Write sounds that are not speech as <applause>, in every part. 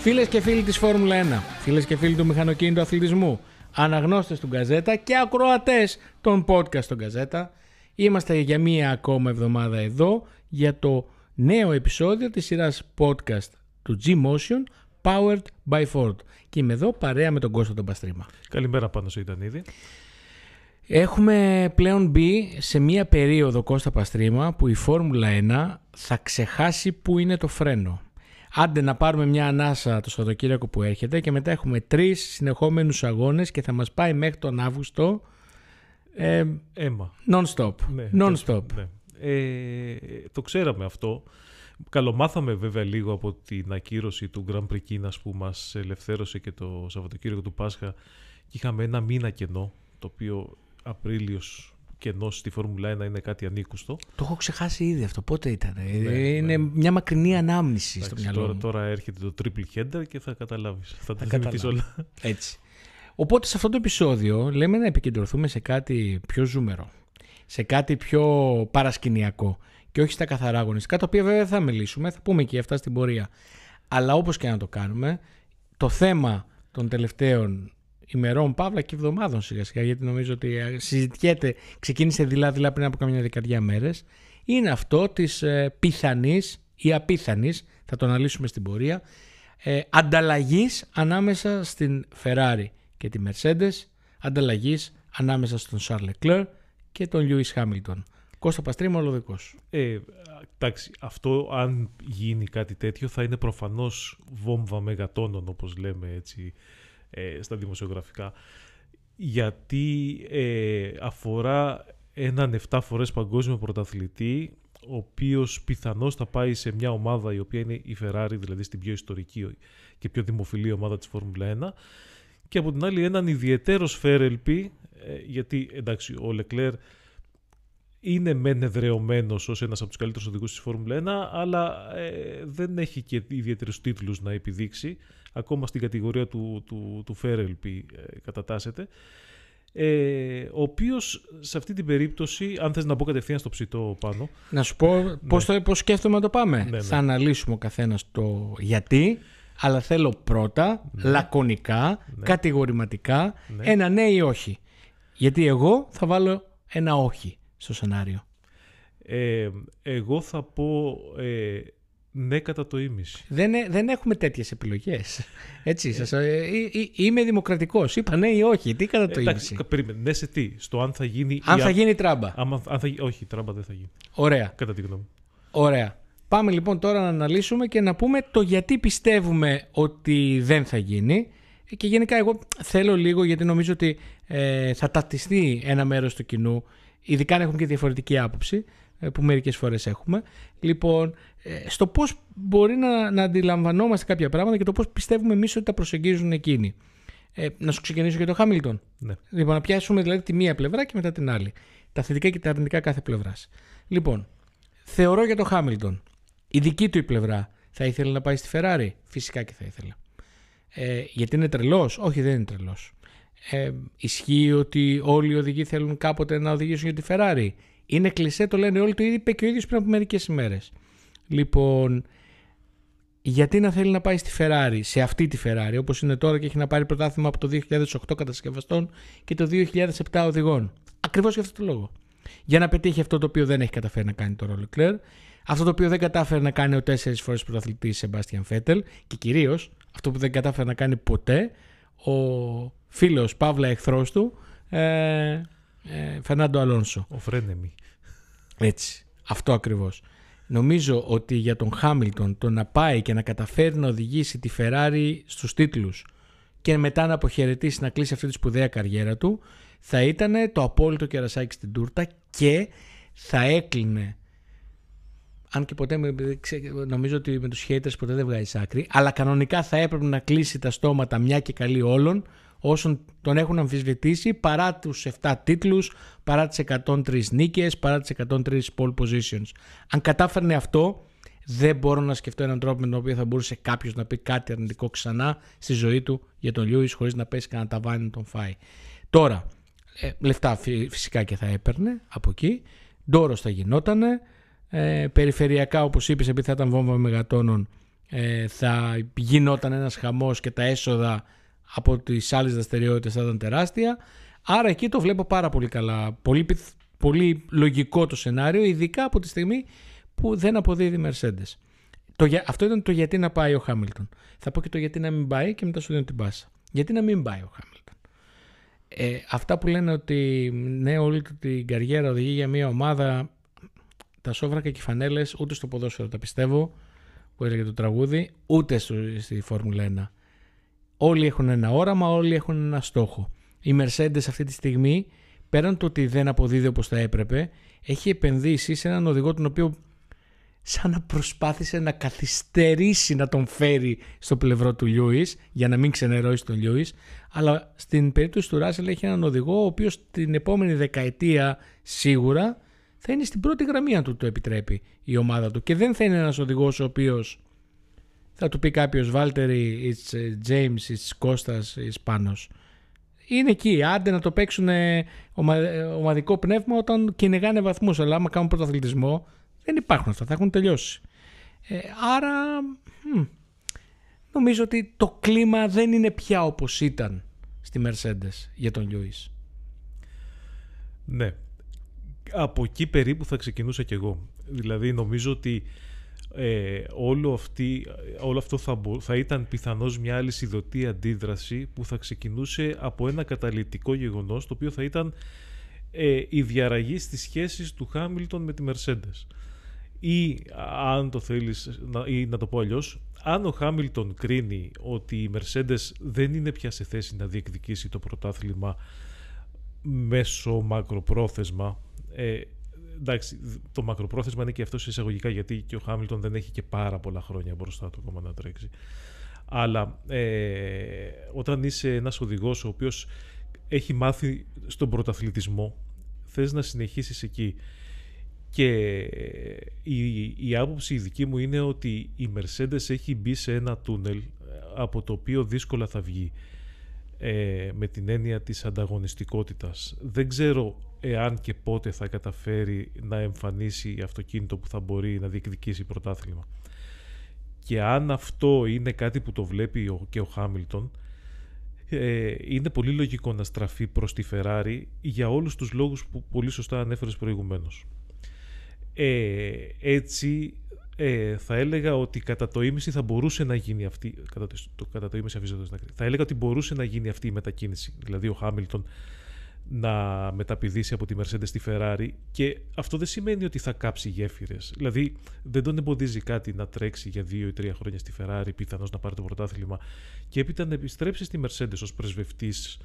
Φίλες και φίλοι της Φόρμουλα 1, φίλες και φίλοι του μηχανοκίνητου αθλητισμού, αναγνώστες του Γκαζέτα και ακροατές των podcast των Γκαζέτα, είμαστε για μία ακόμα εβδομάδα εδώ για το νέο επεισόδιο της σειράς podcast του G-Motion Powered by Ford. Και είμαι εδώ παρέα με τον Κώστα τον Παστρίμα. Καλημέρα πάνω σου Ιτανίδη. Έχουμε πλέον μπει σε μία περίοδο Κώστα Παστρίμα που η Φόρμουλα 1 θα ξεχάσει που είναι το φρένο. Άντε να πάρουμε μια ανάσα το Σαββατοκύριακο που έρχεται και μετά έχουμε τρεις συνεχόμενους αγώνες και θα μας πάει μέχρι τον Αύγουστο ε, Έμα. non-stop. Ναι, non-stop. Ναι. Ε, το ξέραμε αυτό. Καλομάθαμε βέβαια λίγο από την ακύρωση του Grand Prix Κίνας που μας ελευθέρωσε και το Σαββατοκύριακο του Πάσχα και είχαμε ένα μήνα κενό το οποίο Απρίλιος κενό στη Φόρμουλα 1 είναι κάτι ανήκουστο. Το έχω ξεχάσει ήδη αυτό. Πότε ήταν. Ναι, είναι ναι. μια μακρινή ανάμνηση στο Εντάξει, μυαλό τώρα, μου. τώρα έρχεται το triple header και θα καταλάβεις. Θα τα καταλάβω. θυμηθείς όλα. Έτσι. Οπότε σε αυτό το επεισόδιο λέμε να επικεντρωθούμε σε κάτι πιο ζούμερο. Σε κάτι πιο παρασκηνιακό. Και όχι στα καθαρά αγωνιστικά, τα οποία βέβαια θα μιλήσουμε, θα πούμε και αυτά στην πορεία. Αλλά όπως και να το κάνουμε, το θέμα των τελευταίων ημερών, παύλα και εβδομάδων σιγά σιγά, γιατί νομίζω ότι ε, συζητιέται, ξεκίνησε δειλά-δειλά πριν από καμιά δεκαετία μέρες, είναι αυτό της ε, πιθανής ή απίθανης, θα το αναλύσουμε στην πορεία, ε, ανταλλαγής ανάμεσα στην Ferrari και τη Mercedes, ανταλλαγής ανάμεσα στον Charles Leclerc και τον Lewis Hamilton. Κώστα Παστρίμα, όλο δικός σου. Ε, εντάξει, αυτό αν γίνει κάτι τέτοιο θα είναι προφανώς βόμβα μεγατόνων όπως λέμε έτσι ε, στα δημοσιογραφικά γιατί ε, αφορά έναν 7 φορές παγκόσμιο πρωταθλητή ο οποίος πιθανώς θα πάει σε μια ομάδα η οποία είναι η Ferrari δηλαδή στην πιο ιστορική και πιο δημοφιλή ομάδα της Φόρμουλα 1 και από την άλλη έναν ιδιαίτερο φέρελπι ε, γιατί εντάξει ο Leclerc είναι μεν εδρεωμένος ως ένας από τους καλύτερους οδηγούς της Φόρμουλα 1, αλλά ε, δεν έχει και ιδιαίτερους τίτλους να επιδείξει. Ακόμα στην κατηγορία του, του, του Φέρελπι ε, κατατάσσεται. Ε, ο οποίος σε αυτή την περίπτωση, αν θες να πω κατευθείαν στο ψητό πάνω. Να σου πω πώς, το, πώς σκέφτομαι να το πάμε. Ναι, ναι. Θα αναλύσουμε ο καθένας το γιατί, αλλά θέλω πρώτα, λακωνικά, κατηγορηματικά, Ναι. ένα ναι ή όχι. Γιατί εγώ θα βάλω ένα όχι στο σενάριο. Ε, εγώ θα πω ε, ναι κατά το ίμιση. Δεν, ε- δεν έχουμε τέτοιες επιλογές. <laughs> Έτσι, σας, ε, ε, ε, είμαι δημοκρατικός. Είπα ναι ή όχι. Τι κατά το Εντάξει, ίμιση; κα- περίμενε. Ναι σε τι. Στο αν θα γίνει. Αν ή θα γίνει τράμπα. άμα- αν θα, γι- όχι, τράμπα δεν θα γίνει. Ωραία. Κατά τη γνώμη μου. Ωραία. Πάμε λοιπόν τώρα να αναλύσουμε και να πούμε το γιατί πιστεύουμε ότι δεν θα γίνει. Και γενικά εγώ θέλω λίγο γιατί νομίζω ότι ε, θα ταυτιστεί ένα μέρος του κοινού, ειδικά αν έχουμε και διαφορετική άποψη, ε, που μερικές φορές έχουμε. Λοιπόν, ε, στο πώς μπορεί να, να αντιλαμβανόμαστε κάποια πράγματα και το πώς πιστεύουμε εμείς ότι τα προσεγγίζουν εκείνοι. Ε, να σου ξεκινήσω για το Χάμιλτον. Ναι. Λοιπόν, να πιάσουμε δηλαδή τη μία πλευρά και μετά την άλλη. Τα θετικά και τα αρνητικά κάθε πλευράς. Λοιπόν, θεωρώ για το Χάμιλτον. Η δική του η πλευρά θα ήθελε να πάει στη Ferrari. Φυσικά και θα ήθελε. Ε, γιατί είναι τρελός; Όχι, δεν είναι τρελός. Ε, ισχύει ότι όλοι οι οδηγοί θέλουν κάποτε να οδηγήσουν για τη Ferrari. Είναι κλεισέ, το λένε όλοι. Το είπε και ο ίδιος πριν από μερικές ημέρες. Λοιπόν, γιατί να θέλει να πάει στη Ferrari, σε αυτή τη Ferrari, όπως είναι τώρα και έχει να πάρει πρωτάθλημα από το 2008 κατασκευαστών και το 2007 οδηγών. Ακριβώς για αυτό το λόγο. Για να πετύχει αυτό το οποίο δεν έχει καταφέρει να κάνει τώρα ο Leclerc, αυτό το οποίο δεν κατάφερε να κάνει ο τέσσερις φορές πρωταθλητής Σεμπάστιαν Φέτελ και κυρίως αυτό που δεν κατάφερε να κάνει ποτέ ο φίλος Παύλα εχθρός του ε, ε, Φερνάντο Αλόνσο. Ο Φρένεμι. Έτσι. Αυτό ακριβώς. Νομίζω ότι για τον Χάμιλτον το να πάει και να καταφέρει να οδηγήσει τη Ferrari στους τίτλους και μετά να αποχαιρετήσει να κλείσει αυτή τη σπουδαία καριέρα του θα ήταν το απόλυτο κερασάκι στην τούρτα και θα έκλεινε αν και ποτέ με- ξέ- νομίζω ότι με τους haters ποτέ δεν βγάζει άκρη αλλά κανονικά θα έπρεπε να κλείσει τα στόματα μια και καλή όλων όσων τον έχουν αμφισβητήσει παρά τους 7 τίτλους, παρά τις 103 νίκες, παρά τις 103 pole positions. Αν κατάφερνε αυτό, δεν μπορώ να σκεφτώ έναν τρόπο με τον οποίο θα μπορούσε κάποιος να πει κάτι αρνητικό ξανά στη ζωή του για τον Λιούις χωρίς να πέσει κανένα ταβάνι να τον φάει. Τώρα, ε, λεφτά φυ- φυσικά και θα έπαιρνε από εκεί. Ντόρος θα γινότανε. Ε, περιφερειακά, όπως είπες, επειδή θα ήταν βόμβα μεγατόνων, ε, θα γινόταν ένας χαμός και τα έσοδα από τις άλλες δραστηριότητες θα ήταν τεράστια. Άρα εκεί το βλέπω πάρα πολύ καλά. Πολύ, πολύ λογικό το σενάριο, ειδικά από τη στιγμή που δεν αποδίδει Mercedes. Το, αυτό ήταν το γιατί να πάει ο Χάμιλτον. Θα πω και το γιατί να μην πάει και μετά σου δίνω την πάσα. Γιατί να μην πάει ο Χάμιλτον. Ε, αυτά που λένε ότι ναι, όλη την καριέρα οδηγεί για μια ομάδα, τα σόβρακα και οι φανέλες, ούτε στο ποδόσφαιρο τα πιστεύω, που έλεγε το τραγούδι, ούτε στη Φόρμουλα 1. Όλοι έχουν ένα όραμα, όλοι έχουν ένα στόχο. Η Mercedes αυτή τη στιγμή, πέραν το ότι δεν αποδίδει όπως θα έπρεπε, έχει επενδύσει σε έναν οδηγό τον οποίο σαν να προσπάθησε να καθυστερήσει να τον φέρει στο πλευρό του Λιούις για να μην ξενερώσει τον Λιούις αλλά στην περίπτωση του Ράσελ έχει έναν οδηγό ο οποίος την επόμενη δεκαετία σίγουρα θα είναι στην πρώτη γραμμή αν του το επιτρέπει η ομάδα του και δεν θα είναι ένας οδηγός ο οποίος θα του πει κάποιος Βάλτερη, it's James, it's Κώστας, it's Πάνος. Είναι εκεί, άντε να το παίξουν ομαδικό πνεύμα όταν κυνηγάνε βαθμούς αλλά άμα κάνουν πρωταθλητισμό δεν υπάρχουν αυτά, θα έχουν τελειώσει. Ε, άρα νομίζω ότι το κλίμα δεν είναι πια όπως ήταν στη Mercedes για τον Λιούις. Ναι. Από εκεί περίπου θα ξεκινούσα κι εγώ. Δηλαδή νομίζω ότι ε, όλο, αυτή, όλο αυτό θα, θα ήταν πιθανώς μια άλλη συνδοτή αντίδραση που θα ξεκινούσε από ένα καταλητικό γεγονός το οποίο θα ήταν ε, η διαραγή στις σχέσεις του Χάμιλτον με τη Mercedes ή αν το θέλεις ή να το πω αλλιώς, αν ο Χάμιλτον κρίνει ότι η Mercedes δεν είναι πια σε θέση να διεκδικήσει το πρωτάθλημα μέσω μακροπρόθεσμα ε, εντάξει, το μακροπρόθεσμα είναι και αυτό σε εισαγωγικά γιατί και ο Χάμιλτον δεν έχει και πάρα πολλά χρόνια μπροστά του ακόμα να τρέξει. Αλλά ε, όταν είσαι ένας οδηγός ο οποίος έχει μάθει στον πρωταθλητισμό θες να συνεχίσεις εκεί και η, η άποψη η δική μου είναι ότι η Mercedes έχει μπει σε ένα τούνελ ε, από το οποίο δύσκολα θα βγει ε, με την έννοια της ανταγωνιστικότητας. Δεν ξέρω εάν και πότε θα καταφέρει να εμφανίσει αυτοκίνητο που θα μπορεί να διεκδικήσει πρωτάθλημα. Και αν αυτό είναι κάτι που το βλέπει και ο Χάμιλτον, ε, είναι πολύ λογικό να στραφεί προς τη Ferrari για όλους τους λόγους που πολύ σωστά ανέφερες προηγουμένως. Ε, έτσι ε, θα έλεγα ότι κατά το ίμιση θα μπορούσε να γίνει αυτή. Κατά το, κατά το ίμιση αφήσατε Θα έλεγα ότι μπορούσε να γίνει αυτή η μετακίνηση. Δηλαδή ο Χάμιλτον να μεταπηδήσει από τη Mercedes στη Ferrari και αυτό δεν σημαίνει ότι θα κάψει γέφυρες. Δηλαδή δεν τον εμποδίζει κάτι να τρέξει για δύο ή τρία χρόνια στη Ferrari, πιθανώς να πάρει το πρωτάθλημα και έπειτα να επιστρέψει στη Mercedes ως πρεσβευτής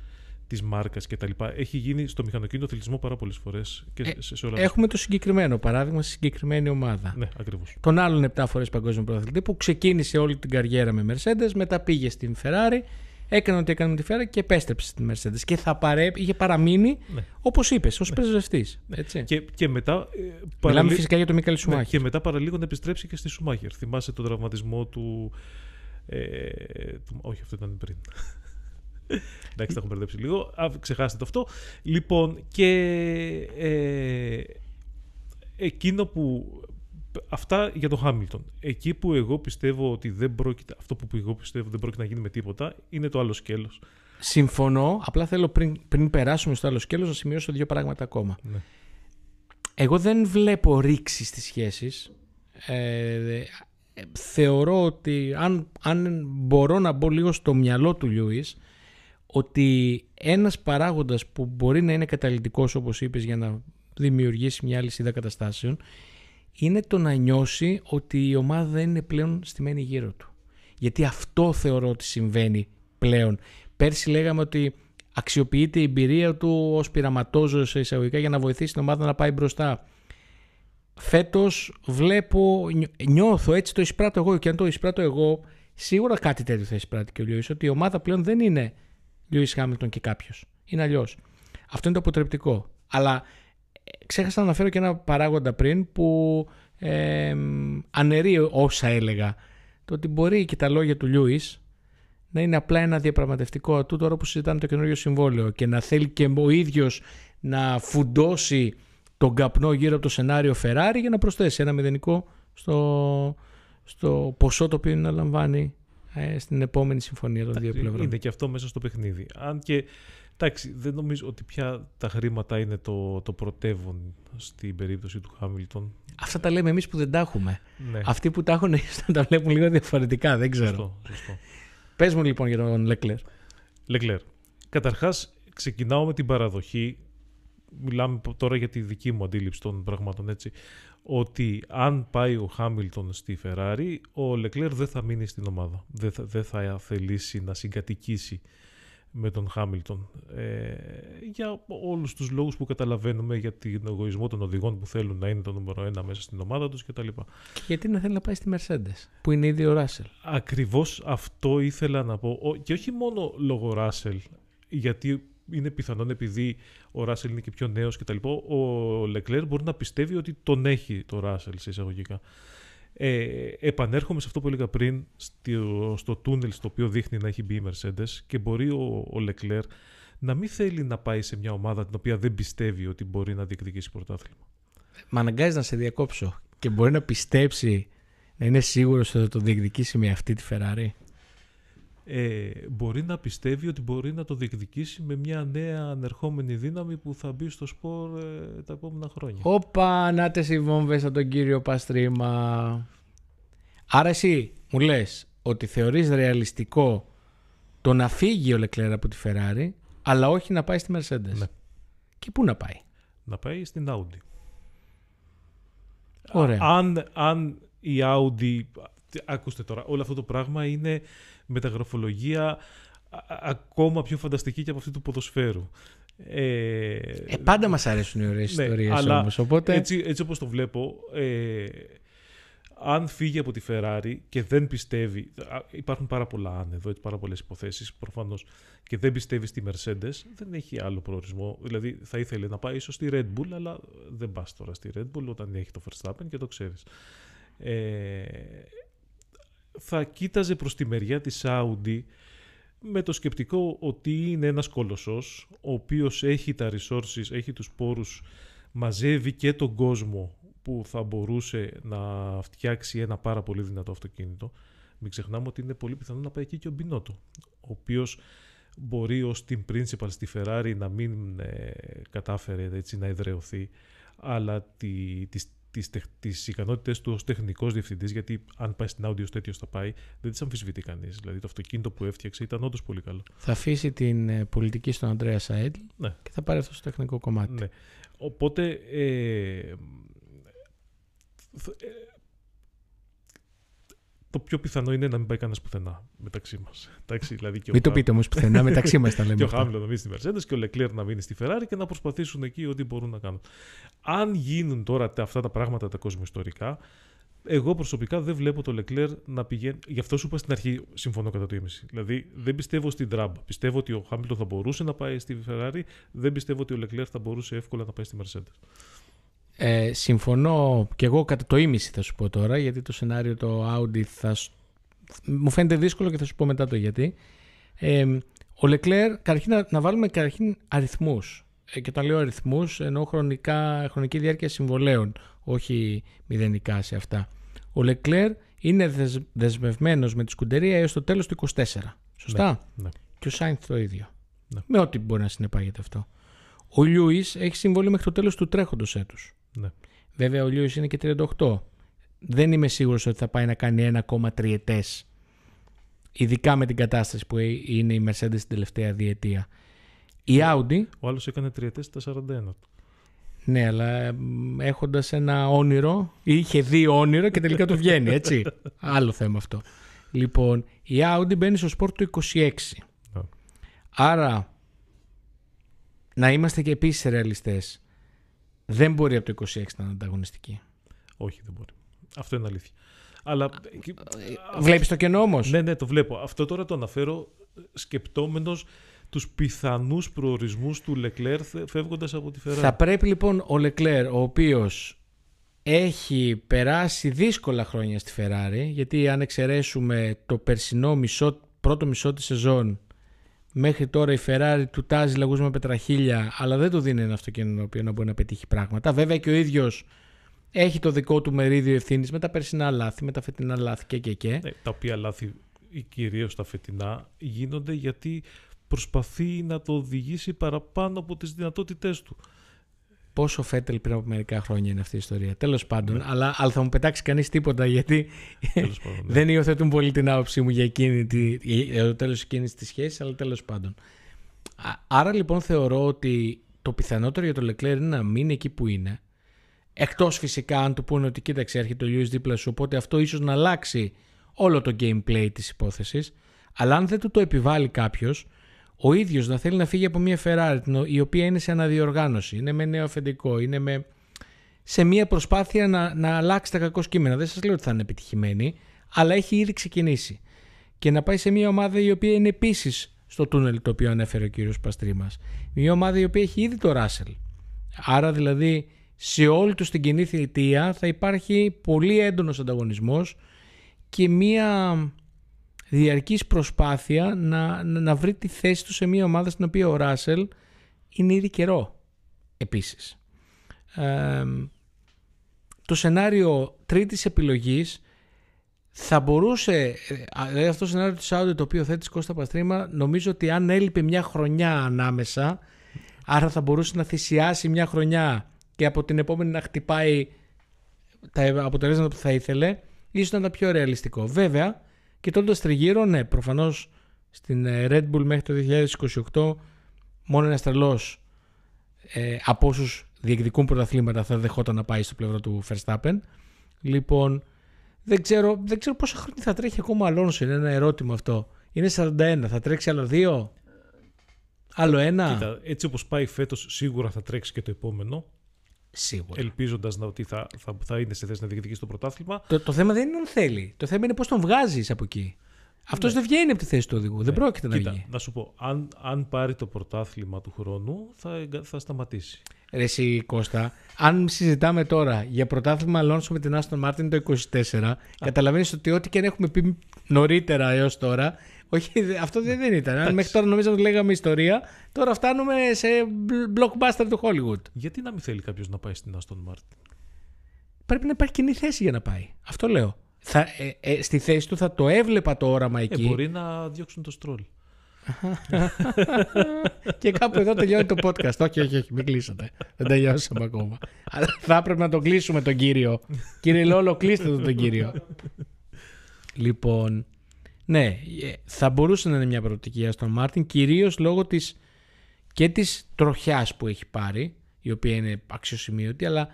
της μάρκας κτλ. Έχει γίνει στο μηχανοκίνητο θελισμό πάρα πολλές φορές. Ε, έχουμε το συγκεκριμένο παράδειγμα στη συγκεκριμένη ομάδα. Ναι, ακριβώς. Τον άλλον 7 φορές παγκόσμιο πρωταθλητή που ξεκίνησε όλη την καριέρα με Mercedes, μετά πήγε στην Ferrari, έκανε ό,τι έκανε με τη Ferrari και επέστρεψε στην Mercedes. Και θα παρέ... είχε παραμείνει, ναι. όπως είπες, ως ναι. πρεσβευτή. Ναι. Και, και μετά. Ε, παραλύ... Μιλάμε φυσικά για τον Μίκαλ Σουμάχερ. Ναι, και μετά παραλίγο να επιστρέψει και στη Σουμάχερ. Θυμάσαι τον τραυματισμό του. Ε, του... Όχι, αυτό ήταν πριν. <laughs> Εντάξει, τα έχω μπερδέψει λίγο. Α, ξεχάστε το αυτό. Λοιπόν, και ε, εκείνο που. Αυτά για το Χάμιλτον. Εκεί που εγώ πιστεύω ότι δεν πρόκειται. Αυτό που εγώ πιστεύω δεν πρόκειται να γίνει με τίποτα είναι το άλλο σκέλος. Συμφωνώ. Απλά θέλω πριν, πριν περάσουμε στο άλλο σκέλος να σημειώσω δύο πράγματα ακόμα. Ναι. Εγώ δεν βλέπω ρήξη στις σχέσεις. Ε, θεωρώ ότι αν, αν μπορώ να μπω λίγο στο μυαλό του Λιούις ότι ένας παράγοντας που μπορεί να είναι καταλητικός όπως είπες για να δημιουργήσει μια λυσίδα καταστάσεων είναι το να νιώσει ότι η ομάδα δεν είναι πλέον στημένη γύρω του. Γιατί αυτό θεωρώ ότι συμβαίνει πλέον. Πέρσι λέγαμε ότι αξιοποιείται η εμπειρία του ως πειραματόζω σε εισαγωγικά για να βοηθήσει την ομάδα να πάει μπροστά. Φέτος βλέπω, νιώθω έτσι το εισπράττω εγώ και αν το εισπράττω εγώ σίγουρα κάτι τέτοιο θα εισπράττει και ο Λιώης ότι η ομάδα πλέον δεν είναι Λιούις Χάμιλτον και κάποιος. Είναι αλλιώς. Αυτό είναι το αποτρεπτικό. Αλλά ε, ξέχασα να αναφέρω και ένα παράγοντα πριν που ε, αναιρεί όσα έλεγα. Το ότι μπορεί και τα λόγια του Λιούις να είναι απλά ένα διαπραγματευτικό ατού τώρα που συζητάνε το καινούριο συμβόλαιο και να θέλει και ο ίδιος να φουντώσει τον καπνό γύρω από το σενάριο Ferrari για να προσθέσει ένα μηδενικό στο, στο ποσό το οποίο αναλαμβάνει ε, στην επόμενη συμφωνία των δύο πλευρών. Είναι και αυτό μέσα στο παιχνίδι. Αν και εντάξει, δεν νομίζω ότι πια τα χρήματα είναι το, το πρωτεύον στην περίπτωση του Χάμιλτον. Αυτά τα λέμε εμείς που δεν τα έχουμε. Ναι. Αυτοί που τα έχουν <laughs> τα βλέπουν λίγο διαφορετικά, δεν ξέρω. Σωστό, σωστό. Πες μου λοιπόν για τον Λεκλέρ. Λεκλέρ. Καταρχάς, ξεκινάω με την παραδοχή. Μιλάμε τώρα για τη δική μου αντίληψη των πραγμάτων έτσι. Ότι αν πάει ο Χάμιλτον στη Ferrari, ο Λεκλέρ δεν θα μείνει στην ομάδα. Δεν θα, δεν θα θελήσει να συγκατοικήσει με τον Χάμιλτον. Ε, για όλους τους λόγους που καταλαβαίνουμε για τον εγωισμό των οδηγών που θέλουν να είναι το νούμερο ένα μέσα στην ομάδα τους κτλ. Και γιατί να θέλει να πάει στη Mercedes, που είναι ήδη ο Ράσελ. Ακριβώς αυτό ήθελα να πω. Ο- Και όχι μόνο λόγω Ράσελ, γιατί είναι πιθανόν επειδή ο Ράσελ είναι και πιο νέος κτλ. Ο Λεκλέρ μπορεί να πιστεύει ότι τον έχει το Ράσελ σε εισαγωγικά. Ε, επανέρχομαι σε αυτό που έλεγα πριν στο, στο τούνελ στο οποίο δείχνει να έχει μπει η Mercedes και μπορεί ο, ο Leclerc να μην θέλει να πάει σε μια ομάδα την οποία δεν πιστεύει ότι μπορεί να διεκδικήσει πρωτάθλημα. Μα αναγκάζει να σε διακόψω και μπορεί να πιστέψει να είναι σίγουρος ότι θα το διεκδικήσει με αυτή τη Ferrari; Ε, μπορεί να πιστεύει ότι μπορεί να το διεκδικήσει με μια νέα ανερχόμενη δύναμη που θα μπει στο σπορ ε, τα επόμενα χρόνια. Όπα, να τε οι βόμβες από τον κύριο Παστρίμα. Άρα εσύ μου λες ότι θεωρείς ρεαλιστικό το να φύγει ο Λεκλέρ από τη Ferrari, αλλά όχι να πάει στη Mercedes; Ναι. Και πού να πάει; Να πάει στην Audi. Ωραία. Αν, αν η Audi. Ακούστε τώρα, όλο αυτό το πράγμα είναι μεταγραφολογία α- α- ακόμα πιο φανταστική και από αυτή του ποδοσφαίρου. Ε, Ε, πάντα μας αρέσουν οι ωραίες ναι, ιστορίες αλλά όμως, οπότε... έτσι, έτσι όπως το βλέπω, ε, αν φύγει από τη Ferrari και δεν πιστεύει, α, υπάρχουν πάρα πολλά αν εδώ, έτσι, πάρα πολλές υποθέσεις προφανώς, και δεν πιστεύει στη Mercedes, δεν έχει άλλο προορισμό. Δηλαδή θα ήθελε να πάει ίσως στη Red Bull, αλλά δεν πας τώρα στη Red Bull όταν έχει το Verstappen και το ξέρεις. Ε, θα κοίταζε προς τη μεριά της Audi με το σκεπτικό ότι είναι ένας κολοσσός ο οποίος έχει τα resources, έχει τους πόρους, μαζεύει και τον κόσμο που θα μπορούσε να φτιάξει ένα πάρα πολύ δυνατό αυτοκίνητο. Μην ξεχνάμε ότι είναι πολύ πιθανό να πάει εκεί και ο Μπινότο, ο οποίος μπορεί ως team principal στη Ferrari να μην ε, κατάφερε έτσι, να εδρεωθεί, αλλά τη, τις, τις, τεχ- τις ικανότητες του ως τεχνικός διευθυντής, γιατί αν πάει στην Audi ως τέτοιος θα πάει, δεν τις αμφισβητεί κανείς. Δηλαδή το αυτοκίνητο που έφτιαξε ήταν όντως πολύ καλό. Θα αφήσει την ε, πολιτική στον Αντρέα Σαέντλ Ναι. και θα πάρει αυτό στο τεχνικό κομμάτι. Ναι. Οπότε ε, θ- ε, το πιο πιθανό είναι να μην πάει κανένας πουθενά μεταξύ μας. <laughs> Δηλαδή και ο Μην το Χα- πείτε όμως πουθενά, μεταξύ μας τα <laughs> λέμε. και ο αυτά. Χάμιλτον να μείνει στη Mercedes και ο Leclerc να μείνει στη Ferrari και να προσπαθήσουν εκεί ό,τι μπορούν να κάνουν. Αν γίνουν τώρα τα- αυτά τα πράγματα τα κοσμοϊστορικά, εγώ προσωπικά δεν βλέπω το Leclerc να πηγαίνει. Γι' αυτό σου είπα στην αρχή, συμφωνώ κατά το ίμιση. Δηλαδή δεν πιστεύω στην τράμπα. Πιστεύω ότι ο Χάμιλτον θα μπορούσε να πάει στη Ferrari, δεν πιστεύω ότι ο Leclerc θα μπορούσε εύκολα να πάει στη Mercedes. Ε, συμφωνώ και εγώ κατά το ίμιση θα σου πω τώρα, γιατί το σενάριο το Audi θα, σ- μου φαίνεται δύσκολο και θα σου πω μετά το γιατί. Ε, ο Leclerc, καταρχήν να, να βάλουμε καταρχήν αριθμούς. Ε, και όταν λέω αριθμούς εννοώ χρονικά, χρονική διάρκεια συμβολέων, όχι μηδενικά σε αυτά. Ο Leclerc είναι δεσ, δεσμευμένος με τη σκουντερία έως το τέλος του 24. Σωστά; Ναι. Και ο Σάινθ το ίδιο. Ναι. Με ό,τι μπορεί να συνεπάγεται αυτό. Ο Λιούις έχει συμβόλαιο μέχρι το τέλος του τρέχοντος έτους. Ναι. Βέβαια ο Λιούις είναι και 38. Δεν είμαι σίγουρος ότι θα πάει να κάνει ένα ακόμα τριετές. Ειδικά με την κατάσταση που είναι η Mercedes την τελευταία διετία. Η Audi, Ο άλλος έκανε τριετές στα 41 του. ναι, αλλά μ, έχοντας ένα όνειρο, ή είχε δει όνειρο και τελικά το βγαίνει, έτσι. <laughs> Άλλο θέμα αυτό. Λοιπόν, η Audi μπαίνει στο σπορ του 26. Ναι. Άρα, να είμαστε και επίσης ρεαλιστές. Δεν μπορεί από το 26 να είναι ανταγωνιστική. Όχι, δεν μπορεί. Αυτό είναι αλήθεια. Αλλά. Βλέπεις το κενό όμως; Ναι, ναι, το βλέπω. Αυτό τώρα το αναφέρω σκεπτόμενος τους πιθανούς προορισμούς του Leclerc φεύγοντας από τη Ferrari. Θα πρέπει λοιπόν ο Λεκλέρ, ο οποίος έχει περάσει δύσκολα χρόνια στη Ferrari, γιατί αν εξαιρέσουμε το περσινό μισό, πρώτο μισό της σεζόν, μέχρι τώρα η Ferrari του τάζει λαγούς με πετραχίλια, αλλά δεν του δίνει ένα αυτοκίνητο το οποίο να μπορεί να πετύχει πράγματα. Βέβαια και ο ίδιος Έχει το δικό του μερίδιο ευθύνης με τα περσινά λάθη, με τα φετινά λάθη και και και. Ναι, τα οποία λάθη, κυρίως τα φετινά, γίνονται γιατί προσπαθεί να το οδηγήσει παραπάνω από τις δυνατότητές του. Πόσο Φέτελ πριν από μερικά χρόνια είναι αυτή η ιστορία. Τέλος πάντων, ναι. αλλά, αλλά θα μου πετάξει κανείς τίποτα γιατί πάντων, ναι. δεν υιοθετούν πολύ την άποψή μου για, εκείνη, για το τέλος εκείνης της σχέσης, αλλά τέλος πάντων. Άρα λοιπόν θεωρώ ότι το πιθανότερο για το Leclerc είναι να μείνει εκεί που είναι. Εκτός φυσικά αν του πούνε ότι κοίταξε έρχεται το Lewis δίπλα σου, οπότε αυτό ίσως να αλλάξει όλο το gameplay της υπόθεσης. Αλλά αν δεν του το επιβάλλει κάποιος, ο ίδιος να θέλει να φύγει από μια Ferrari η οποία είναι σε αναδιοργάνωση, είναι με νέο αφεντικό, είναι με... σε μια προσπάθεια να, να αλλάξει τα κακό κείμενα. Δεν σας λέω ότι θα είναι επιτυχημένη, αλλά έχει ήδη ξεκινήσει. Και να πάει σε μια ομάδα η οποία είναι επίσης στο τούνελ το οποίο ανέφερε ο κύριος Παστρή μα. Μια ομάδα η οποία έχει ήδη το Ράσελ. Άρα δηλαδή σε όλη του την κοινή θητεία θα υπάρχει πολύ έντονος ανταγωνισμός και μια διαρκής προσπάθεια να, να, βρει τη θέση του σε μια ομάδα στην οποία ο Ράσελ είναι ήδη καιρό επίσης. το σενάριο τρίτης επιλογής θα μπορούσε, δηλαδή αυτό το σενάριο του Σάουντε το οποίο θέτει Κώστα Παστρίμα, νομίζω ότι αν έλειπε μια χρονιά ανάμεσα, άρα θα μπορούσε να θυσιάσει μια χρονιά και από την επόμενη να χτυπάει τα αποτελέσματα που θα ήθελε, ίσως να ήταν πιο ρεαλιστικό. Βέβαια, κοιτώντας τριγύρω, ναι, προφανώς στην ε, Red Bull μέχρι το 2028 μόνο ένας τρελός ε, από όσους διεκδικούν πρωταθλήματα θα δεχόταν να πάει στο πλευρό του Verstappen. Λοιπόν, δεν ξέρω, δεν ξέρω πόσα χρόνια θα τρέχει ακόμα Αλόνσο. Είναι ένα ερώτημα αυτό. Είναι 41, θα τρέξει άλλο δύο; Άλλο ένα; Κοίτα, έτσι όπως πάει φέτος σίγουρα θα τρέξει και το επόμενο. Σίγουρα. Ελπίζοντας ότι θα, θα, θα είναι σε θέση να διεκδικήσει το πρωτάθλημα. Το, το θέμα δεν είναι αν θέλει. Το θέμα είναι πώς τον βγάζεις από εκεί. Αυτός ναι. δεν βγαίνει από τη θέση του οδηγού. Δεν ναι. πρόκειται να βγει. Να σου πω, αν, αν πάρει το πρωτάθλημα του χρόνου, θα, θα σταματήσει. Ρε εσύ Κώστα, αν συζητάμε τώρα για πρωτάθλημα Αλόνσο με την Άστον Μάρτιν το 24, καταλαβαίνεις ότι ό,τι και αν έχουμε πει νωρίτερα έως τώρα, όχι, αυτό δεν ήταν. Αν μέχρι τώρα νομίζαμε ότι λέγαμε ιστορία, τώρα φτάνουμε σε blockbuster του Hollywood. Γιατί να μην θέλει κάποιος να πάει στην Aston Martin; Πρέπει να υπάρχει κοινή θέση για να πάει. Αυτό λέω. Θα, ε, ε, στη θέση του θα το έβλεπα το όραμα εκεί. Ε, μπορεί να διώξουν το στρόλ. <laughs> και κάπου εδώ τελειώνει το podcast. όχι, όχι, όχι, μην κλείσατε. Δεν τελειώσαμε ακόμα. Αλλά θα έπρεπε να τον κλείσουμε τον κύριο. Κύριε Λόλο, κλείστε τον, τον κύριο. <laughs> λοιπόν, ναι, ε, θα μπορούσε να είναι μια προοπτική στον Μάρτιν, κυρίως λόγω της και της τροχιάς που έχει πάρει, η οποία είναι αξιοσημείωτη, αλλά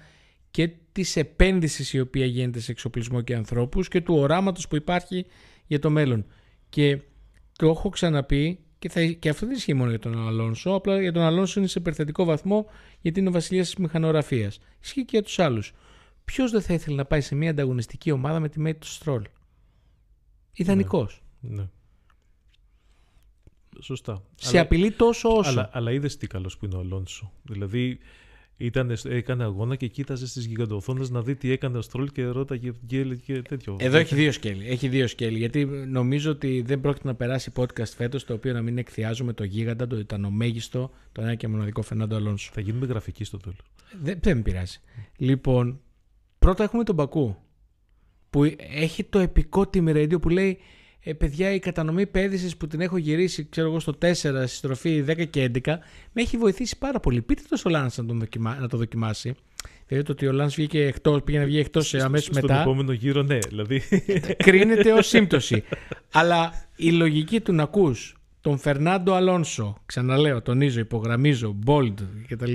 και της επένδυσης η οποία γίνεται σε εξοπλισμό και ανθρώπους και του οράματος που υπάρχει για το μέλλον. Και το έχω ξαναπεί και, θα, και αυτό δεν ισχύει μόνο για τον Αλόνσο, απλά για τον Αλόνσο είναι σε υπερθετικό βαθμό γιατί είναι ο βασιλιάς της μηχανογραφίας. Ισχύει και για τους άλλους. Ποιος δεν θα ήθελε να πάει σε μια ανταγωνιστική ομάδα με τη μέτη του Στρόλ. Ιδανικός. Ναι. ναι. Σωστά. Σε αλλά, απειλεί τόσο όσο. Αλλά, αλλά είδες τι καλός που είναι ο Αλόνσο. Δηλαδή ήταν, έκανε αγώνα και κοίταζες στι γιγαντοθόνε να δει τι έκανε ο Στρόλ και ρώταγε και, και τέτοιο. Εδώ έχει δύο σκέλη. Έχει δύο σκέλη. Γιατί νομίζω ότι δεν πρόκειται να περάσει podcast φέτος το οποίο να μην εκθιάζουμε το γίγαντα, το ήταν ο μέγιστο, το ένα και μοναδικό Φερνάντο Αλόνσο. Θα γίνουμε γραφική στο τέλος. Δεν, δεν με πειράζει. Λοιπόν, πρώτα έχουμε τον Μπακού που έχει το επικό team radio που λέει ε, παιδιά η κατανομή πέδησης που την έχω γυρίσει ξέρω εγώ στο 4 στη στροφή 10 και 11 με έχει βοηθήσει πάρα πολύ. Πείτε το στο Λάνς να, δοκιμα... να το δοκιμάσει. Δηλαδή το ότι ο Λάνς βγήκε εκτός, πήγε να βγει εκτός αμέσως μετά. Στον επόμενο γύρο ναι. Δηλαδή. Κρίνεται ως σύμπτωση. Αλλά η λογική του να ακούς τον Φερνάντο Αλόνσο, ξαναλέω, τονίζω, υπογραμμίζω, bold κτλ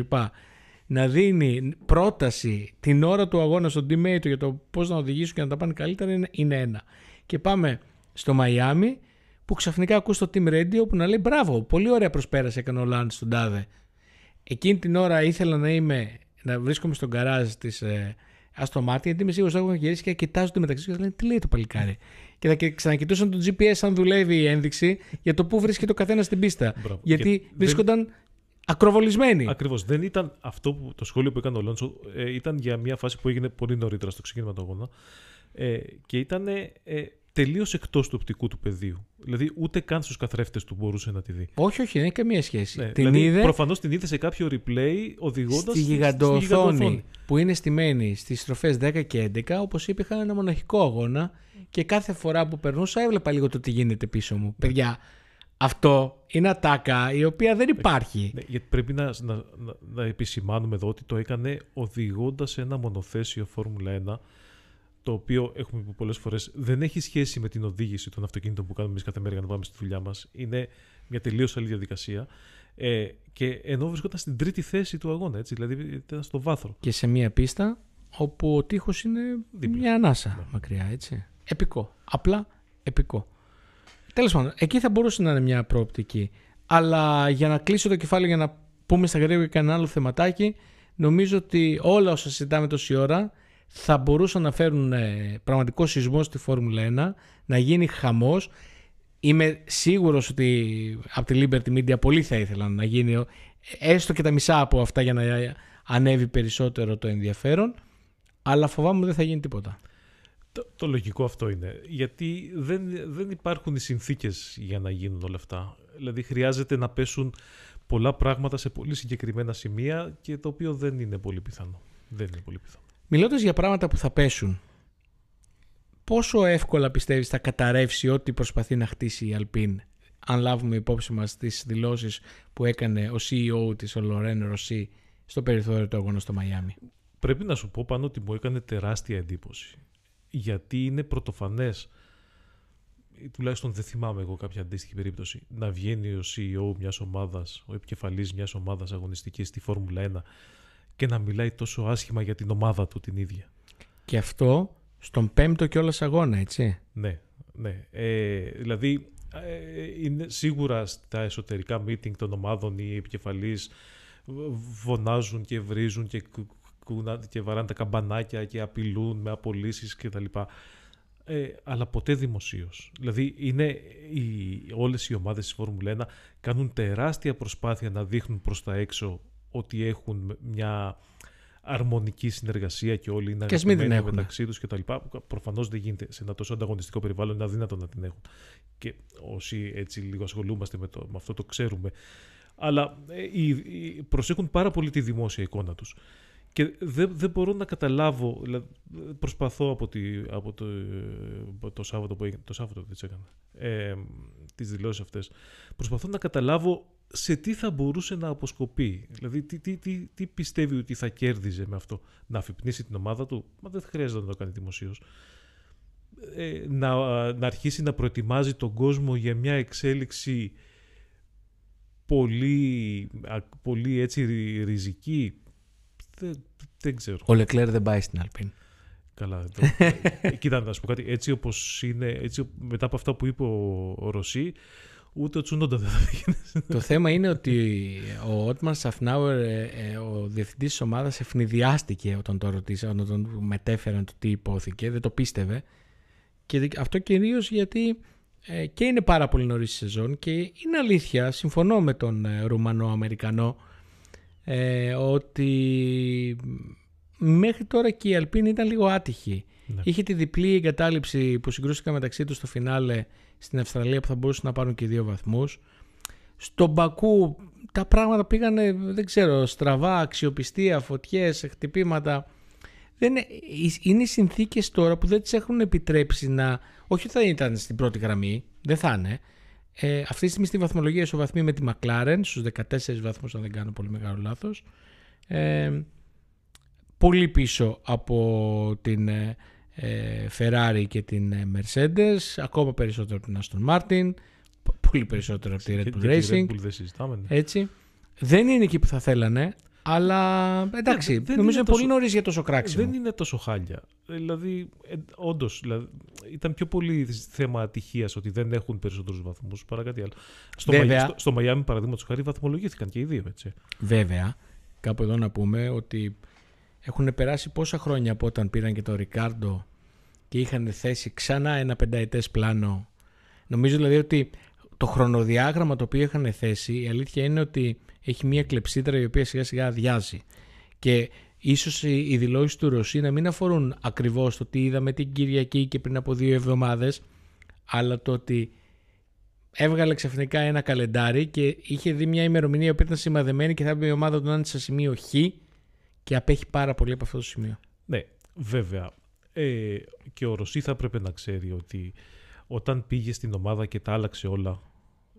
να δίνει πρόταση την ώρα του αγώνα στον teammate του για το πώς να οδηγήσουν και να τα πάνε καλύτερα είναι, ένα. Και πάμε στο Μαϊάμι που ξαφνικά ακούς το Team Radio που να λέει μπράβο, πολύ ωραία προσπέρασε έκανε ο Λάντ στον Τάδε. Εκείνη την ώρα ήθελα να είμαι, να βρίσκομαι στον καράζ της ε, Αστο Μάρτιν γιατί είμαι σίγουρος ότι έχω γυρίσει και κοιτάζω το μεταξύ και λένε τι λέει το παλικάρι. Και θα ξανακοιτούσαν το GPS αν δουλεύει η ένδειξη για το πού βρίσκεται ο καθένας στην πίστα. Γιατί βρίσκονταν Ακροβολισμένοι. Ακριβώς. Δεν ήταν αυτό που το σχόλιο που έκανε ο Λόνσο. Ε, ήταν για μια φάση που έγινε πολύ νωρίτερα στο ξεκίνημα του αγώνα. Ε, και ήταν. Ε, τελείως εκτός του οπτικού του πεδίου. Δηλαδή, ούτε καν στους καθρέφτες του μπορούσε να τη δει. Όχι, όχι, δεν έχει καμία σχέση. Ναι, την δηλαδή, είδε Προφανώς την είδε σε κάποιο replay οδηγώντας. στη γιγαντοοθόνη που είναι στημένη στις στροφές 10 και 11. Όπως είπε, είχα ένα μοναχικό αγώνα και κάθε φορά που περνούσα έβλεπα λίγο το τι γίνεται πίσω μου. Παιδιά, αυτό είναι ατάκα η οποία δεν υπάρχει. Ναι, γιατί πρέπει να, να, να, να επισημάνουμε εδώ ότι το έκανε οδηγώντας ένα μονοθέσιο Φόρμουλα 1 το οποίο έχουμε πει πολλές φορές δεν έχει σχέση με την οδήγηση των αυτοκίνητων που κάνουμε εμείς κάθε μέρα για να πάμε στη δουλειά μας. Είναι μια τελείως άλλη διαδικασία. Ε, και ενώ βρισκόταν στην τρίτη θέση του αγώνα, έτσι, δηλαδή ήταν στο βάθρο. Και σε μια πίστα όπου ο τείχος είναι Δίπλα. μια ανάσα Ναι. μακριά, έτσι. Επικό. Απλά επικό. Τέλος πάντων, εκεί θα μπορούσε να είναι μια προοπτική. Αλλά για να κλείσω το κεφάλαιο για να πούμε στα γρήγορα και κανένα άλλο θεματάκι, νομίζω ότι όλα όσα συζητάμε τόση ώρα θα μπορούσαν να φέρουν ε, πραγματικό σεισμό στη Φόρμουλα 1, να γίνει χαμός. Είμαι σίγουρος ότι από τη Liberty Media πολύ θα ήθελαν να γίνει ε, έστω και τα μισά από αυτά για να ανέβει περισσότερο το ενδιαφέρον, αλλά φοβάμαι δεν θα γίνει τίποτα. Το, το λογικό αυτό είναι. Γιατί δεν, δεν υπάρχουν οι συνθήκες για να γίνουν όλα αυτά. Δηλαδή χρειάζεται να πέσουν πολλά πράγματα σε πολύ συγκεκριμένα σημεία και το οποίο δεν είναι πολύ πιθανό. Δεν είναι πολύ πιθανό. Μιλώντας για πράγματα που θα πέσουν, πόσο εύκολα πιστεύεις θα καταρρεύσει ό,τι προσπαθεί να χτίσει η Alpine αν λάβουμε υπόψη μας τις δηλώσεις που έκανε ο CEO της, ο Λορέν Ρωσί, στο περιθώριο του αγώνα στο Μαϊάμι; Πρέπει να σου πω πάνω ότι μου έκανε τεράστια εντύπωση. Γιατί είναι πρωτοφανέ, τουλάχιστον δεν θυμάμαι εγώ κάποια αντίστοιχη περίπτωση, να βγαίνει ο CEO μια ομάδα, ο επικεφαλή μια ομάδα αγωνιστική στη Φόρμουλα 1 και να μιλάει τόσο άσχημα για την ομάδα του την ίδια. Και αυτό στον πέμπτο κιόλας αγώνα, έτσι. Ναι, ναι. Ε, δηλαδή, ε, είναι σίγουρα στα εσωτερικά meeting των ομάδων οι επικεφαλείς φωνάζουν και βρίζουν και, κου- κουνά- και βαράνε τα καμπανάκια και απειλούν με απολύσεις κτλ. Ε, αλλά ποτέ δημοσίως. Δηλαδή, είναι οι, όλες οι ομάδες της Φόρμουλα 1 κάνουν τεράστια προσπάθεια να δείχνουν προς τα έξω ότι έχουν μια αρμονική συνεργασία και όλοι είναι Και ας μην την αγαπημένοι έχουν. μεταξύ τους κτλ. Προφανώς δεν γίνεται σε ένα τόσο ανταγωνιστικό περιβάλλον, είναι αδύνατο να την έχουν. Και όσοι έτσι λίγο ασχολούμαστε με, το, με αυτό το ξέρουμε. Αλλά ε, οι, οι- προσέχουν πάρα πολύ τη δημόσια εικόνα τους. Και δεν, δεν μπορώ να καταλάβω, δηλαδή, προσπαθώ από, τη, από το, ε, το Σάββατο που έγινε, το Σάββατο δεν τις έκανα, ε, τις δηλώσεις αυτές, προσπαθώ να καταλάβω σε τι θα μπορούσε να αποσκοπεί. Δηλαδή, τι, τι, τι, τι πιστεύει ότι θα κέρδιζε με αυτό. Να αφυπνίσει την ομάδα του, μα δεν χρειάζεται να το κάνει δημοσίως. Ε, να, να αρχίσει να προετοιμάζει τον κόσμο για μια εξέλιξη πολύ, α, πολύ έτσι ρι- ριζική. Δεν, δεν ξέρω. Ο Λεκλέρ δεν πάει στην Alpine. Καλά. Το, ε, κοίτα, να σου πω κάτι. Έτσι όπως είναι, έτσι, μετά από αυτά που είπε ο, ο Ρωσί, ούτε ο Τσουνόντα δεν θα πήγαινε. το θέμα είναι ότι ο Ότμαν Σαφνάουερ, ε, ε, ο διευθυντής της ομάδας, ευνηδιάστηκε όταν το ρωτήσαν, όταν τον μετέφεραν το τι υπόθηκε, δεν το πίστευε. Και δι- αυτό κυρίως γιατί ε, και είναι πάρα πολύ νωρίς η σεζόν και είναι αλήθεια, συμφωνώ με τον ε, Ρουμανό-Αμερικανό, ε, ότι μέχρι τώρα και η Αλπίνη ήταν λίγο άτυχη. Ναι. Είχε τη διπλή εγκατάλειψη που συγκρούστηκαν μεταξύ τους στο φινάλε στην Αυστραλία που θα μπορούσαν να πάρουν και δύο βαθμούς. Στον Μπακού τα πράγματα πήγανε, δεν ξέρω, στραβά, αξιοπιστία, φωτιές, χτυπήματα. Δεν είναι, είναι οι συνθήκες τώρα που δεν τις έχουν επιτρέψει να... Όχι ότι θα ήταν στην πρώτη γραμμή, δεν θα είναι. Ε, αυτή τη στιγμή στη βαθμολογία ισοβαθμεί με τη McLaren στους 14 βαθμούς αν δεν κάνω πολύ μεγάλο λάθος. Ε, πολύ πίσω από την ε, ε, Ferrari και την ε, Mercedes, ακόμα περισσότερο από την Aston Martin, π- πολύ περισσότερο από τη Red Και- Bull και τη Racing, Red Bull δεν συζητάμε. ναι. έτσι. Δεν είναι εκεί που θα θέλανε, αλλά εντάξει, δεν- δεν νομίζω είναι είναι πολύ τόσο- νωρίς για τόσο κράξιμο. Δεν είναι τόσο χάλια. Δηλαδή, ε, όντως, δηλαδή, ήταν πιο πολύ θέμα ατυχίας ότι δεν έχουν περισσότερους βαθμούς παρά κάτι άλλο. Στο, Βέβαια. Μαϊ- στο, στο Μαϊάμι, παραδείγματος χάρη, βαθμολογήθηκαν και οι δύο. Έτσι. Βέβαια, κάπου εδώ να πούμε ότι έχουν περάσει πόσα χρόνια από όταν πήραν και τον Ρικάρντο και είχαν θέσει ξανά ένα πενταετές πλάνο. Νομίζω δηλαδή ότι το χρονοδιάγραμμα το οποίο είχαν θέσει, η αλήθεια είναι ότι έχει μια κλεψίδρα η οποία σιγά σιγά αδειάζει. Και ίσως οι οι δηλώσεις του Ρωσί να μην αφορούν ακριβώς το τι είδαμε την Κυριακή και πριν από δύο εβδομάδες, αλλά το ότι έβγαλε ξαφνικά ένα καλεντάρι και είχε δει μια ημερομηνία που ήταν σημαδεμένη και θα έπρεπε η ομάδα του να είναι σε σημείο Χ και απέχει πάρα πολύ από αυτό το σημείο. Ναι, βέβαια. Ε, και ο Ρωσί θα έπρεπε να ξέρει ότι όταν πήγε στην ομάδα και τα άλλαξε όλα,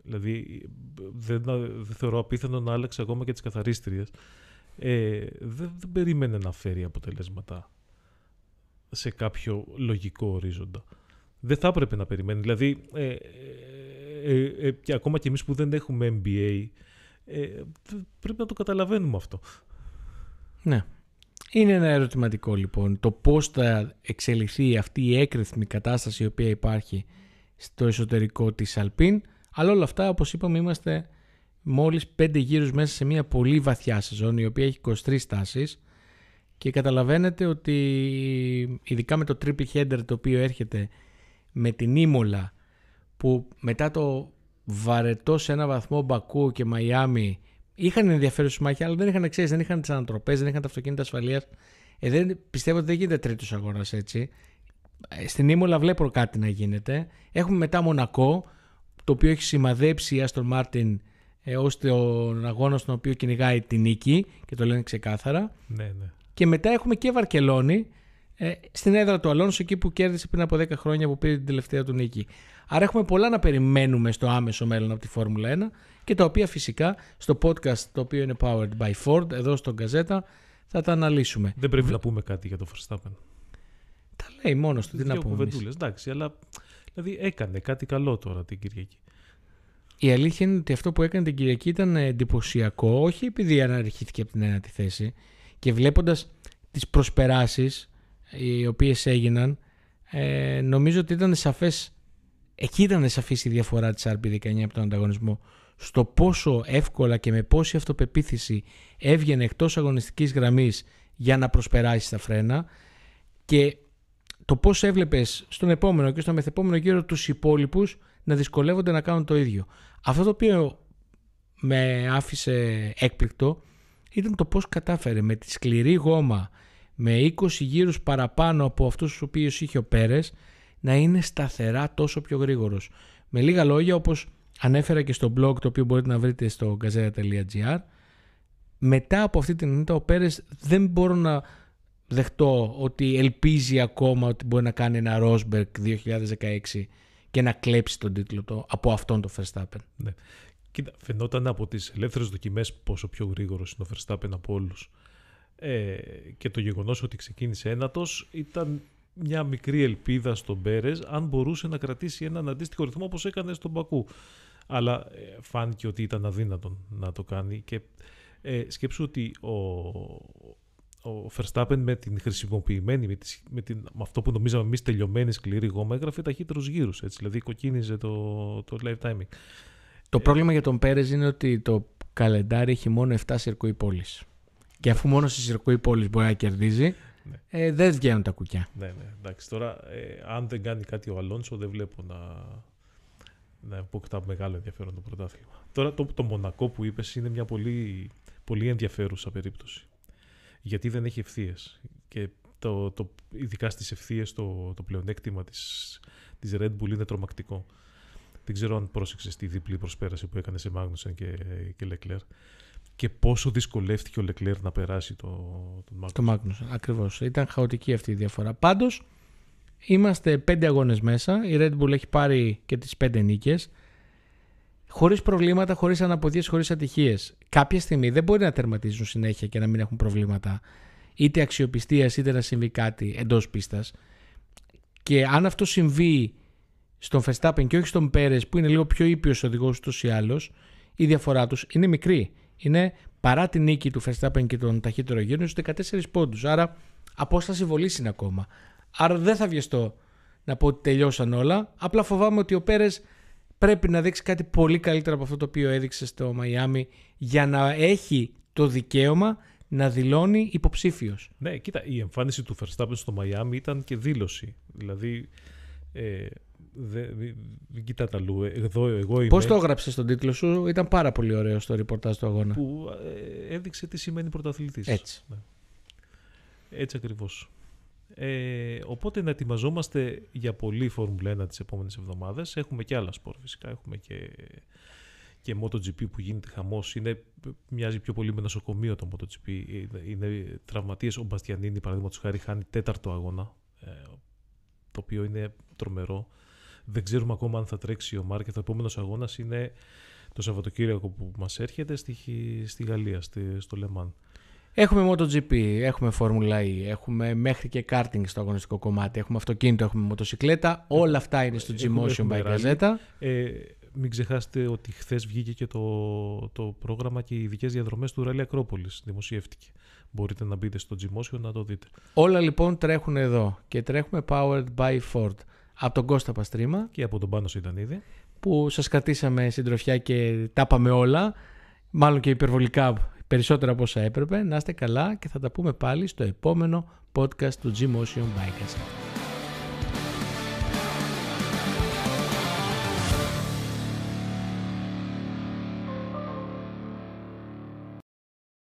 δηλαδή δεν, δεν θεωρώ απίθανο να άλλαξε ακόμα και τις καθαρίστριες, ε, δεν, δεν περίμενε να φέρει αποτελέσματα σε κάποιο λογικό ορίζοντα. Δεν θα έπρεπε να περιμένει. Δηλαδή, ε, ε, ε, και ακόμα και εμείς που δεν έχουμε MBA, πρέπει να το καταλαβαίνουμε αυτό. Ναι. Είναι ένα ερωτηματικό λοιπόν το πώς θα εξελιχθεί αυτή η έκρηθμη κατάσταση η οποία υπάρχει στο εσωτερικό της Αλπίν. Αλλά όλα αυτά όπως είπαμε είμαστε μόλις πέντε γύρους μέσα σε μια πολύ βαθιά σεζόν η οποία έχει 23 στάσεις. Και καταλαβαίνετε ότι ειδικά με το triple header το οποίο έρχεται με την Ήμολα που μετά το βαρετό σε ένα βαθμό Μπακού και Μαϊάμι είχαν ενδιαφέρον μάχη, αλλά δεν είχαν ξέρεις, δεν είχαν τις ανατροπές, δεν είχαν τα αυτοκίνητα ασφαλείας. Ε, δεν, πιστεύω ότι δεν γίνεται τρίτος αγώνας έτσι. Ε, στην Ήμολα βλέπω κάτι να γίνεται. Έχουμε μετά Μονακό, το οποίο έχει σημαδέψει η Άστον Μάρτιν ε, ως τον αγώνα στον οποίο κυνηγάει τη νίκη και το λένε ξεκάθαρα. Ναι, ναι. Και μετά έχουμε και Βαρκελόνη ε, στην έδρα του Αλόνσο εκεί που κέρδισε πριν από 10 χρόνια που πήρε την τελευταία του νίκη. Άρα έχουμε πολλά να περιμένουμε στο άμεσο μέλλον από τη Φόρμουλα 1 και τα οποία φυσικά στο podcast το οποίο είναι powered by Ford εδώ στον Καζέτα θα τα αναλύσουμε. Δεν πρέπει να πούμε κάτι για το Verstappen. Τα λέει μόνος του, τι να πούμε. εντάξει, αλλά δηλαδή έκανε κάτι καλό τώρα την Κυριακή. Η αλήθεια είναι ότι αυτό που έκανε την Κυριακή ήταν εντυπωσιακό, όχι επειδή αναρριχήθηκε από την ένατη θέση και βλέποντας τις προσπεράσεις οι οποίες έγιναν ε, νομίζω ότι ήταν σαφές εκεί ήταν σαφής η διαφορά της RB19 από τον ανταγωνισμό στο πόσο εύκολα και με πόση αυτοπεποίθηση έβγαινε εκτός αγωνιστικής γραμμής για να προσπεράσει στα φρένα και το πώς έβλεπες στον επόμενο και στο μεθεπόμενο γύρο τους υπόλοιπους να δυσκολεύονται να κάνουν το ίδιο. Αυτό το οποίο με άφησε έκπληκτο ήταν το πώς κατάφερε με τη σκληρή γόμα με 20 γύρους παραπάνω από αυτούς τους οποίους είχε ο Πέρες να είναι σταθερά τόσο πιο γρήγορος. Με λίγα λόγια όπως ανέφερα και στο blog το οποίο μπορείτε να βρείτε στο gazeta.gr μετά από αυτή την ήττα ο Πέρες δεν μπορώ να δεχτώ ότι ελπίζει ακόμα ότι μπορεί να κάνει ένα Rosberg 2016 και να κλέψει τον τίτλο του από αυτόν τον Verstappen. Ναι. Κοίτα, φαινόταν από τις ελεύθερες δοκιμές πόσο πιο γρήγορος είναι ο Verstappen από όλους. Ε, και το γεγονός ότι ξεκίνησε ένατος ήταν μια μικρή ελπίδα στον Πέρες αν μπορούσε να κρατήσει έναν αντίστοιχο ρυθμό όπως έκανε στον Μπακού. Αλλά ε, φάνηκε ότι ήταν αδύνατον να το κάνει και ε, σκέψου ότι ο, ο Verstappen με την χρησιμοποιημένη, με, τη, με, την, με αυτό που νομίζαμε εμείς τελειωμένη σκληρή γόμα, έγραφε ταχύτερους γύρους. Δηλαδή κοκκίνιζε το, το live timing. Το πρόβλημα για τον Πέρες είναι ότι το καλεντάρι έχει μόνο 7 σιρκούι πόλης. Και αφού μόνος στη σιρκούι πόλη μπορεί να κερδίζει, ναι. ε, δεν βγαίνουν τα κουκιά. Ναι, ναι. Εντάξει, τώρα, ε, αν δεν κάνει κάτι ο Αλόνσο, δεν βλέπω να, να αποκτά μεγάλο ενδιαφέρον το πρωτάθλημα. Τώρα, το, το Μονακό που είπες είναι μια πολύ, πολύ ενδιαφέρουσα περίπτωση. Γιατί δεν έχει ευθείες. Και το, το, ειδικά στις ευθείες το, το πλεονέκτημα της της Red Bull είναι τρομακτικό. Δεν ξέρω αν πρόσεξες τη διπλή προσπέραση που έκανε σε Μάγνουσεν και, και Leclerc και πόσο δυσκολεύτηκε ο Λεκλέρ να περάσει το, τον Μάγνουσεν. Το Μάγνουσεν, ακριβώς. Ήταν χαοτική αυτή η διαφορά. Πάντως, είμαστε πέντε αγώνες μέσα. Η Red Bull έχει πάρει και τις πέντε νίκες. Χωρίς προβλήματα, χωρίς αναποδίες, χωρίς ατυχίες. Κάποια στιγμή δεν μπορεί να τερματίζουν συνέχεια και να μην έχουν προβλήματα. Είτε αξιοπιστίας, είτε να συμβεί κάτι εντός πίστας. Και αν αυτό συμβεί στον Verstappen και όχι στον Πέρες που είναι λίγο πιο ήπιος οδηγός ούτως ή άλλως, η διαφορά τους είναι μικρή είναι παρά την νίκη του Verstappen και τον ταχύτερο γύρο στους 14 πόντους. Άρα απόσταση βολής είναι ακόμα. Άρα δεν θα βιαστώ να πω ότι τελειώσαν όλα. Απλά φοβάμαι ότι ο Πέρες πρέπει να δείξει κάτι πολύ καλύτερο από αυτό το οποίο έδειξε στο Μαϊάμι για να έχει το δικαίωμα να δηλώνει υποψήφιος. Ναι, κοίτα, η εμφάνιση του Verstappen στο Μαϊάμι ήταν και δήλωση. Δηλαδή, ε, δεν δε, κοιτάτε αλλού. Ε, εδώ εγώ είμαι. Πώς το έγραψες στον τίτλο σου, ήταν πάρα πολύ ωραίο στο ρεπορτάζ του αγώνα. Που ε, έδειξε τι σημαίνει πρωταθλητής. Έτσι. Ναι. Έτσι ακριβώς. Ε, οπότε να ετοιμαζόμαστε για πολύ Φόρμουλα 1 τις επόμενες εβδομάδες. Έχουμε και άλλα σπορ φυσικά. Έχουμε και, και MotoGP που γίνεται χαμός. Είναι, μοιάζει πιο πολύ με νοσοκομείο το MotoGP. Είναι, είναι τραυματίες. Ο Μπαστιανίνη παραδείγματος χάρη χάνει τέταρτο αγώνα. Ε, το οποίο είναι τρομερό. Δεν ξέρουμε ακόμα αν θα τρέξει ο Μάρκετ. Ο επόμενος αγώνας είναι το Σαββατοκύριακο που μας έρχεται στη, στη Γαλλία, στη, στο Λεμάν. Έχουμε MotoGP, έχουμε Formula E, έχουμε μέχρι και karting στο αγωνιστικό κομμάτι, έχουμε αυτοκίνητο, έχουμε μοτοσυκλέτα. Όλα αυτά είναι στο G-Motion by Gazeta. Ε, μην ξεχάσετε ότι χθες βγήκε και το, το πρόγραμμα και οι ειδικές διαδρομές του Ράλι Ακρόπολη. Δημοσιεύτηκε. Μπορείτε να μπείτε στο Gmotion να το δείτε. Όλα λοιπόν τρέχουν εδώ και τρέχουμε powered by Ford από τον Κώστα Παστρίμα και από τον Πάνος Σιτανίδη που σας κρατήσαμε συντροφιά και τα πάμε όλα μάλλον και υπερβολικά περισσότερα από όσα έπρεπε. Να είστε καλά και θα τα πούμε πάλι στο επόμενο podcast του Gmotion Bikers.